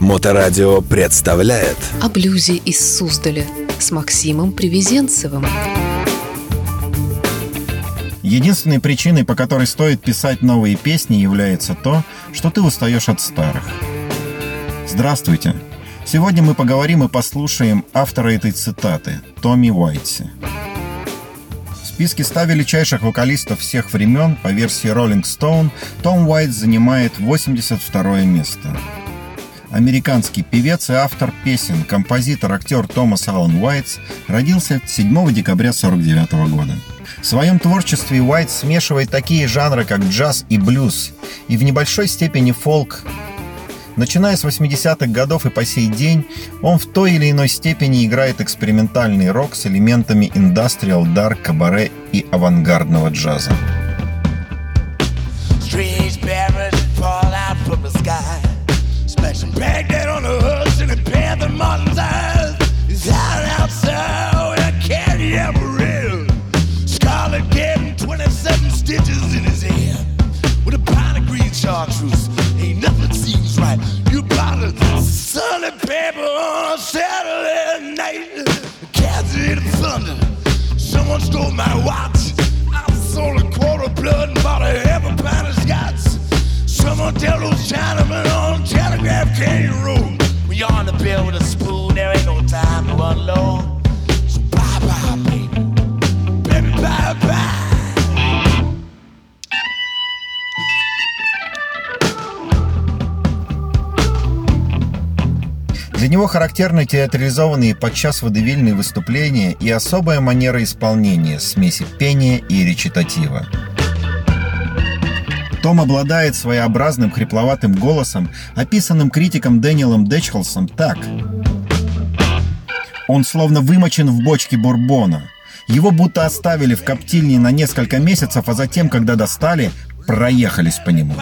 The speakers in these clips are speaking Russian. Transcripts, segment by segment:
Моторадио представляет О блюзе из Суздаля с Максимом Привезенцевым. Единственной причиной, по которой стоит писать новые песни, является то, что ты устаешь от старых. Здравствуйте! Сегодня мы поговорим и послушаем автора этой цитаты – Томми Уайтси. В списке 100 величайших вокалистов всех времен по версии Rolling Stone Том Уайт занимает 82 место. Американский певец и автор песен, композитор, актер Томас Аллен Уайтс родился 7 декабря 1949 года. В своем творчестве Уайт смешивает такие жанры, как джаз и блюз, и в небольшой степени фолк, Начиная с 80-х годов и по сей день, он в той или иной степени играет экспериментальный рок с элементами индастриал, дарк, кабаре и авангардного джаза. want него характерны театрализованные подчас водевильные выступления и особая манера исполнения, смеси пения и речитатива. Том обладает своеобразным хрипловатым голосом, описанным критиком Дэниелом Дэчхолсом так. Он словно вымочен в бочке бурбона. Его будто оставили в коптильне на несколько месяцев, а затем, когда достали, проехались по нему.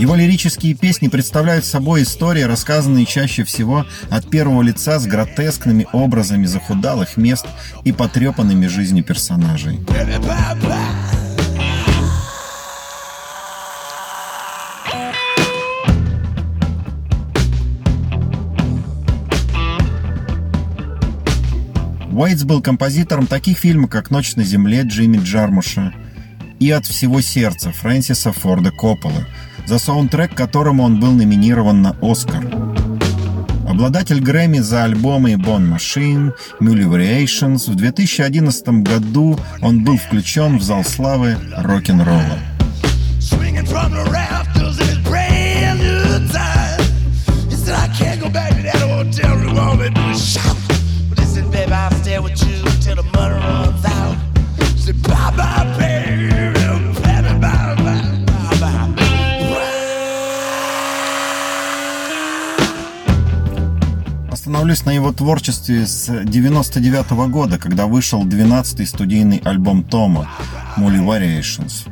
Его лирические песни представляют собой истории, рассказанные чаще всего от первого лица с гротескными образами захудалых мест и потрепанными жизнью персонажей. Уайтс был композитором таких фильмов, как «Ночь на земле» Джимми Джармуша и «От всего сердца» Фрэнсиса Форда Копполы – за саундтрек которому он был номинирован на «Оскар». Обладатель Грэмми за альбомы Bon Machine, Mully Variations, в 2011 году он был включен в зал славы рок-н-ролла. Остановлюсь на его творчестве с 99 -го года, когда вышел 12-й студийный альбом Тома «Molly Variations».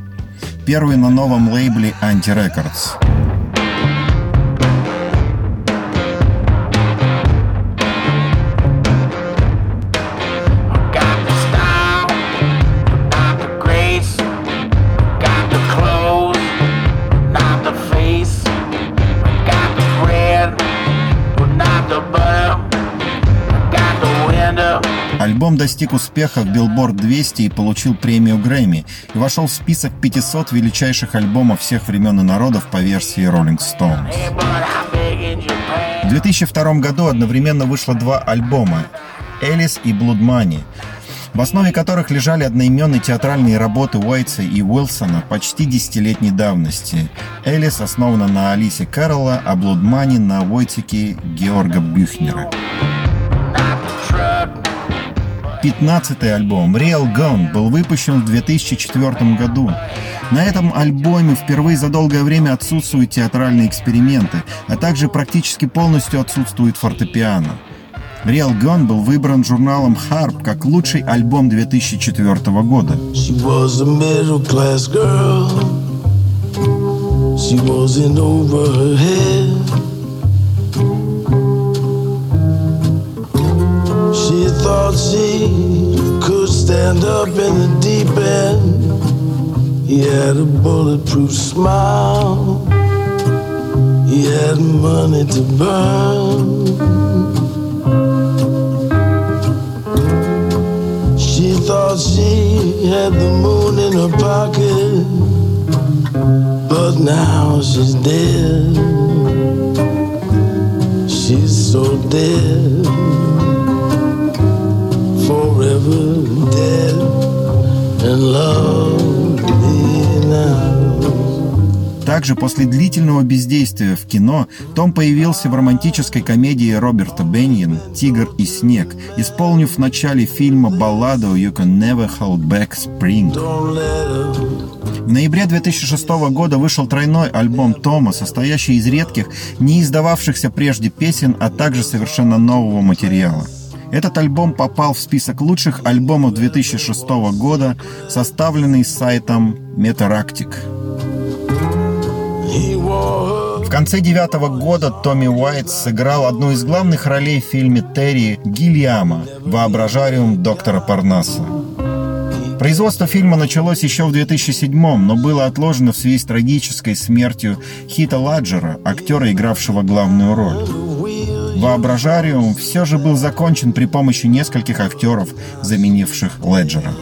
Первый на новом лейбле Anti Records. Альбом достиг успеха в Billboard 200 и получил премию Грэмми и вошел в список 500 величайших альбомов всех времен и народов по версии Rolling Stones. В 2002 году одновременно вышло два альбома «Элис» и «Blood Money», в основе которых лежали одноименные театральные работы Уайтса и Уилсона почти десятилетней давности. «Элис» основана на Алисе Кэрролла, а «Blood Money» на Войтике Георга Бюхнера. 15-й альбом Real Gone был выпущен в 2004 году. На этом альбоме впервые за долгое время отсутствуют театральные эксперименты, а также практически полностью отсутствует фортепиано. Real Gone был выбран журналом Harp как лучший альбом 2004 года. She thought she could stand up in the deep end. He had a bulletproof smile. He had money to burn. She thought she had the moon in her pocket, but now she's dead. She's so dead, Также после длительного бездействия в кино Том появился в романтической комедии Роберта Беньен «Тигр и снег», исполнив в начале фильма балладу «You Can Never Hold Back Spring». В ноябре 2006 года вышел тройной альбом Тома, состоящий из редких, не издававшихся прежде песен, а также совершенно нового материала. Этот альбом попал в список лучших альбомов 2006 года, составленный сайтом her В конце девятого года Томми Уайт сыграл одну из главных ролей в фильме Терри Гильяма «Воображариум доктора Парнаса». Производство фильма началось еще в 2007 но было отложено в связи с трагической смертью Хита Ладжера, актера, игравшего главную роль. «Воображариум» все же был закончен при помощи нескольких актеров, заменивших Леджера.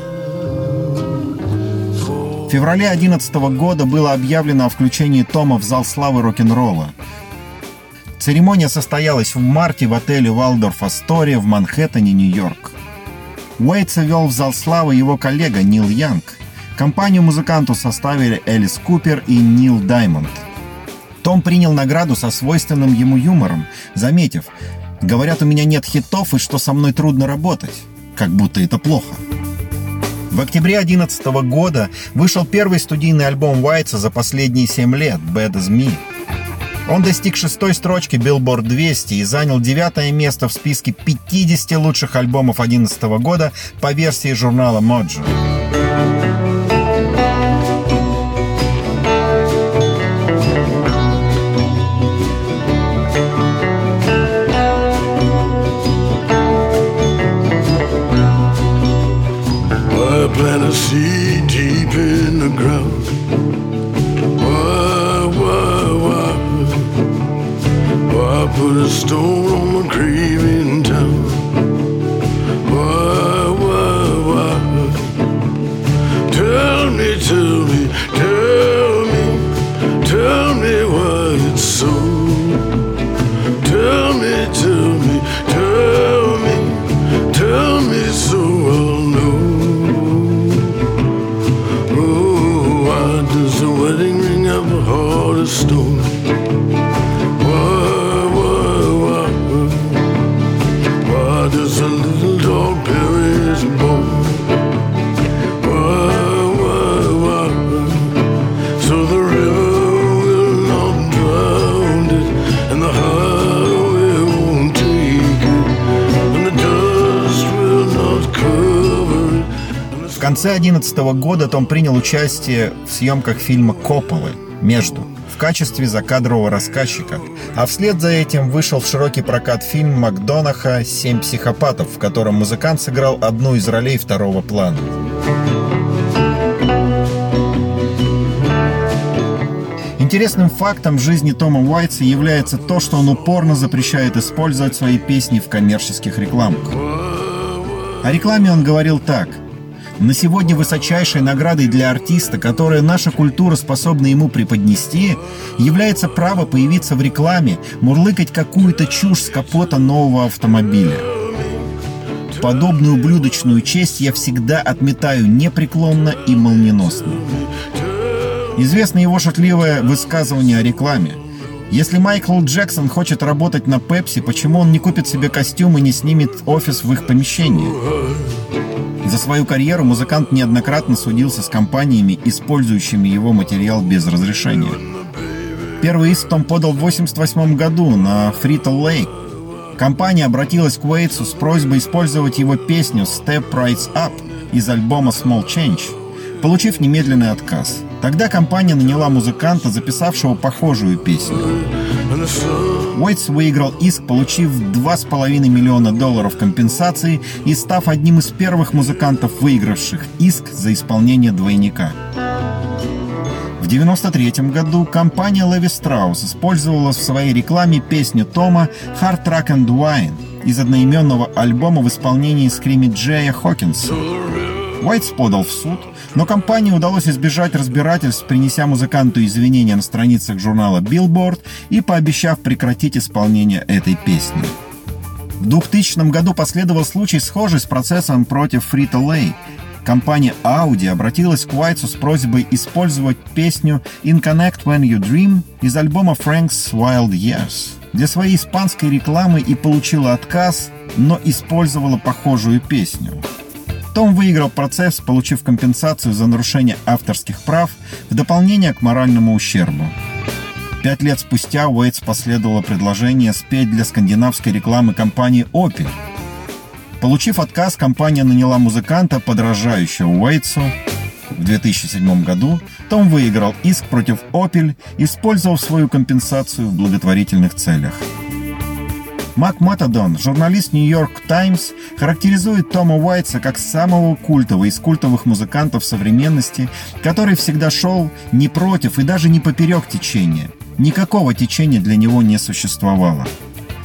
В феврале 2011 года было объявлено о включении Тома в зал славы рок-н-ролла. Церемония состоялась в марте в отеле Валдорф Астория в Манхэттене, Нью-Йорк. Уэйтса вел в зал славы его коллега Нил Янг. Компанию музыканту составили Элис Купер и Нил Даймонд. Том принял награду со свойственным ему юмором, заметив, «Говорят, у меня нет хитов и что со мной трудно работать. Как будто это плохо». В октябре 2011 года вышел первый студийный альбом Уайтса за последние семь лет «Bad as Me». Он достиг шестой строчки Billboard 200 и занял девятое место в списке 50 лучших альбомов 2011 года по версии журнала Mojo. Put a stone on my grave конце 2011 года Том принял участие в съемках фильма «Копполы. Между» в качестве закадрового рассказчика, а вслед за этим вышел в широкий прокат фильм Макдонаха «Семь психопатов», в котором музыкант сыграл одну из ролей второго плана. Интересным фактом жизни Тома Уайтса является то, что он упорно запрещает использовать свои песни в коммерческих рекламах. О рекламе он говорил так. На сегодня высочайшей наградой для артиста, которую наша культура способна ему преподнести, является право появиться в рекламе, мурлыкать какую-то чушь с капота нового автомобиля. Подобную ублюдочную честь я всегда отметаю непреклонно и молниеносно. Известно его шутливое высказывание о рекламе. Если Майкл Джексон хочет работать на Пепси, почему он не купит себе костюм и не снимет офис в их помещении? За свою карьеру музыкант неоднократно судился с компаниями, использующими его материал без разрешения. Первый иск Том подал в 1988 году на Фритл Лейк. Компания обратилась к Уэйтсу с просьбой использовать его песню «Step Rights Up» из альбома «Small Change», получив немедленный отказ. Тогда компания наняла музыканта, записавшего похожую песню. Уэйтс выиграл иск, получив 2,5 миллиона долларов компенсации и став одним из первых музыкантов, выигравших иск за исполнение двойника. В В 1993 году компания Levi Strauss использовала в своей рекламе песню Тома «Hard Truck and Wine» из одноименного альбома в исполнении скрими Джея Хокинса. Уайтс подал в суд, но компании удалось избежать разбирательств, принеся музыканту извинения на страницах журнала Billboard и пообещав прекратить исполнение этой песни. В 2000 году последовал случай, схожий с процессом против Фрита Лей. Компания Audi обратилась к Уайтсу с просьбой использовать песню «In Connect When You Dream» из альбома Frank's Wild Years для своей испанской рекламы и получила отказ, но использовала похожую песню. Том выиграл процесс, получив компенсацию за нарушение авторских прав в дополнение к моральному ущербу. Пять лет спустя Уэйтс последовало предложение спеть для скандинавской рекламы компании Opel. Получив отказ, компания наняла музыканта, подражающего Уэйтсу. В 2007 году Том выиграл иск против Opel, использовав свою компенсацию в благотворительных целях. Мак Матадон, журналист «Нью-Йорк Таймс», характеризует Тома Уайтса как самого культового из культовых музыкантов современности, который всегда шел не против и даже не поперек течения. Никакого течения для него не существовало.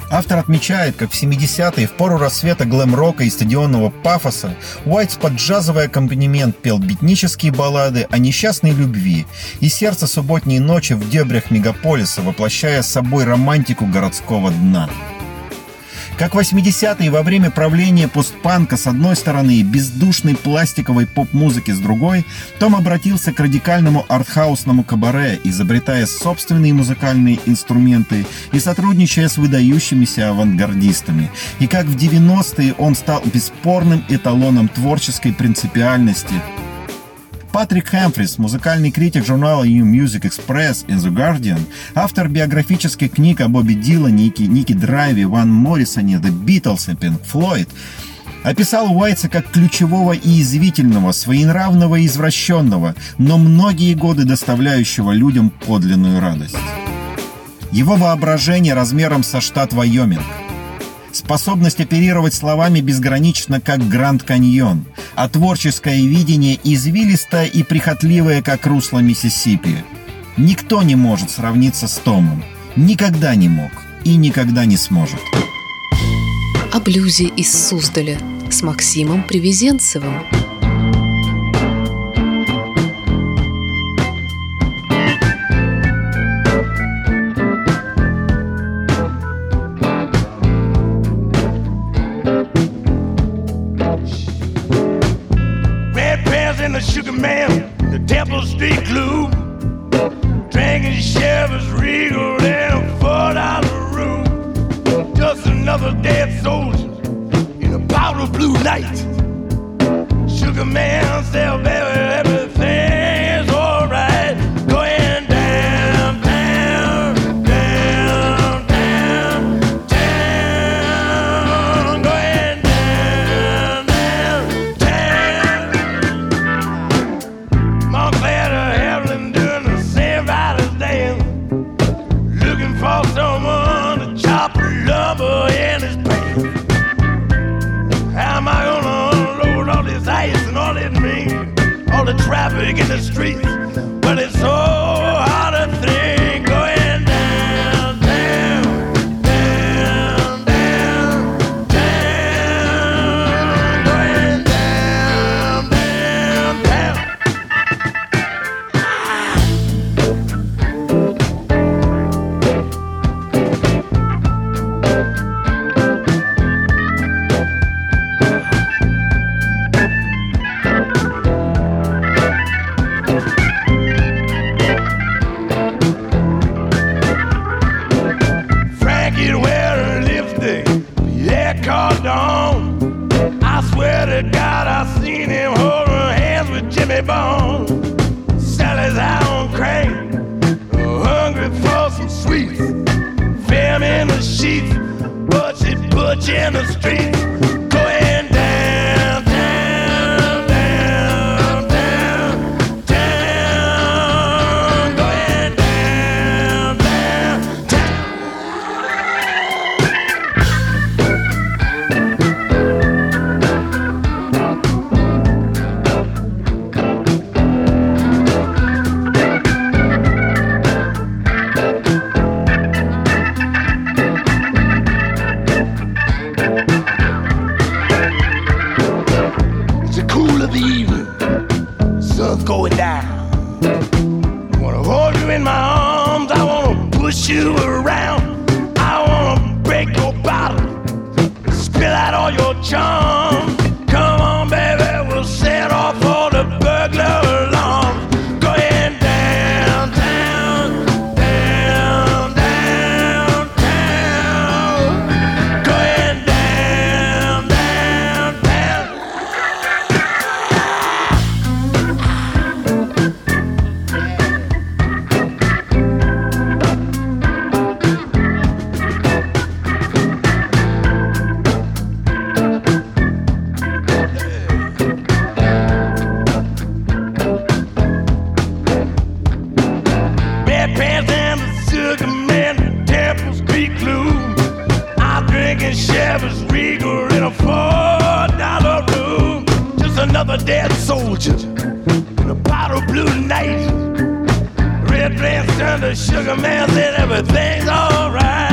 Автор отмечает, как в 70-е, в пору рассвета глэм-рока и стадионного пафоса, Уайтс под джазовый аккомпанемент пел битнические баллады о несчастной любви и сердце субботней ночи в дебрях мегаполиса, воплощая собой романтику городского дна. Как 80-е во время правления постпанка с одной стороны и бездушной пластиковой поп-музыки с другой, Том обратился к радикальному артхаусному кабаре, изобретая собственные музыкальные инструменты и сотрудничая с выдающимися авангардистами. И как в 90-е он стал бесспорным эталоном творческой принципиальности – Патрик Хэмфрис, музыкальный критик журнала New Music Express и The Guardian, автор биографических книг о Бобби Дилане, Ники, Ники Драйве, Ван Моррисоне, The Beatles и Pink Floyd, описал Уайтса как ключевого и извительного, своенравного и извращенного, но многие годы доставляющего людям подлинную радость. Его воображение размером со штат Вайоминг – Способность оперировать словами безгранична, как Гранд Каньон, а творческое видение извилистое и прихотливое, как русло Миссисипи. Никто не может сравниться с Томом. Никогда не мог и никогда не сможет. О блюзе из Суздаля с Максимом Привезенцевым. and the sugar man, the Temple Street glue. Drinking Chevy's regal and a four dollar room. Just another dead soldier in a powder blue night. Sugar man sell baby everything. the streets, but it's all. lamb in the sheets, butch it, butch in the streets. a dead soldier in a bottle blue night. Red flames turned to sugar man said everything's alright.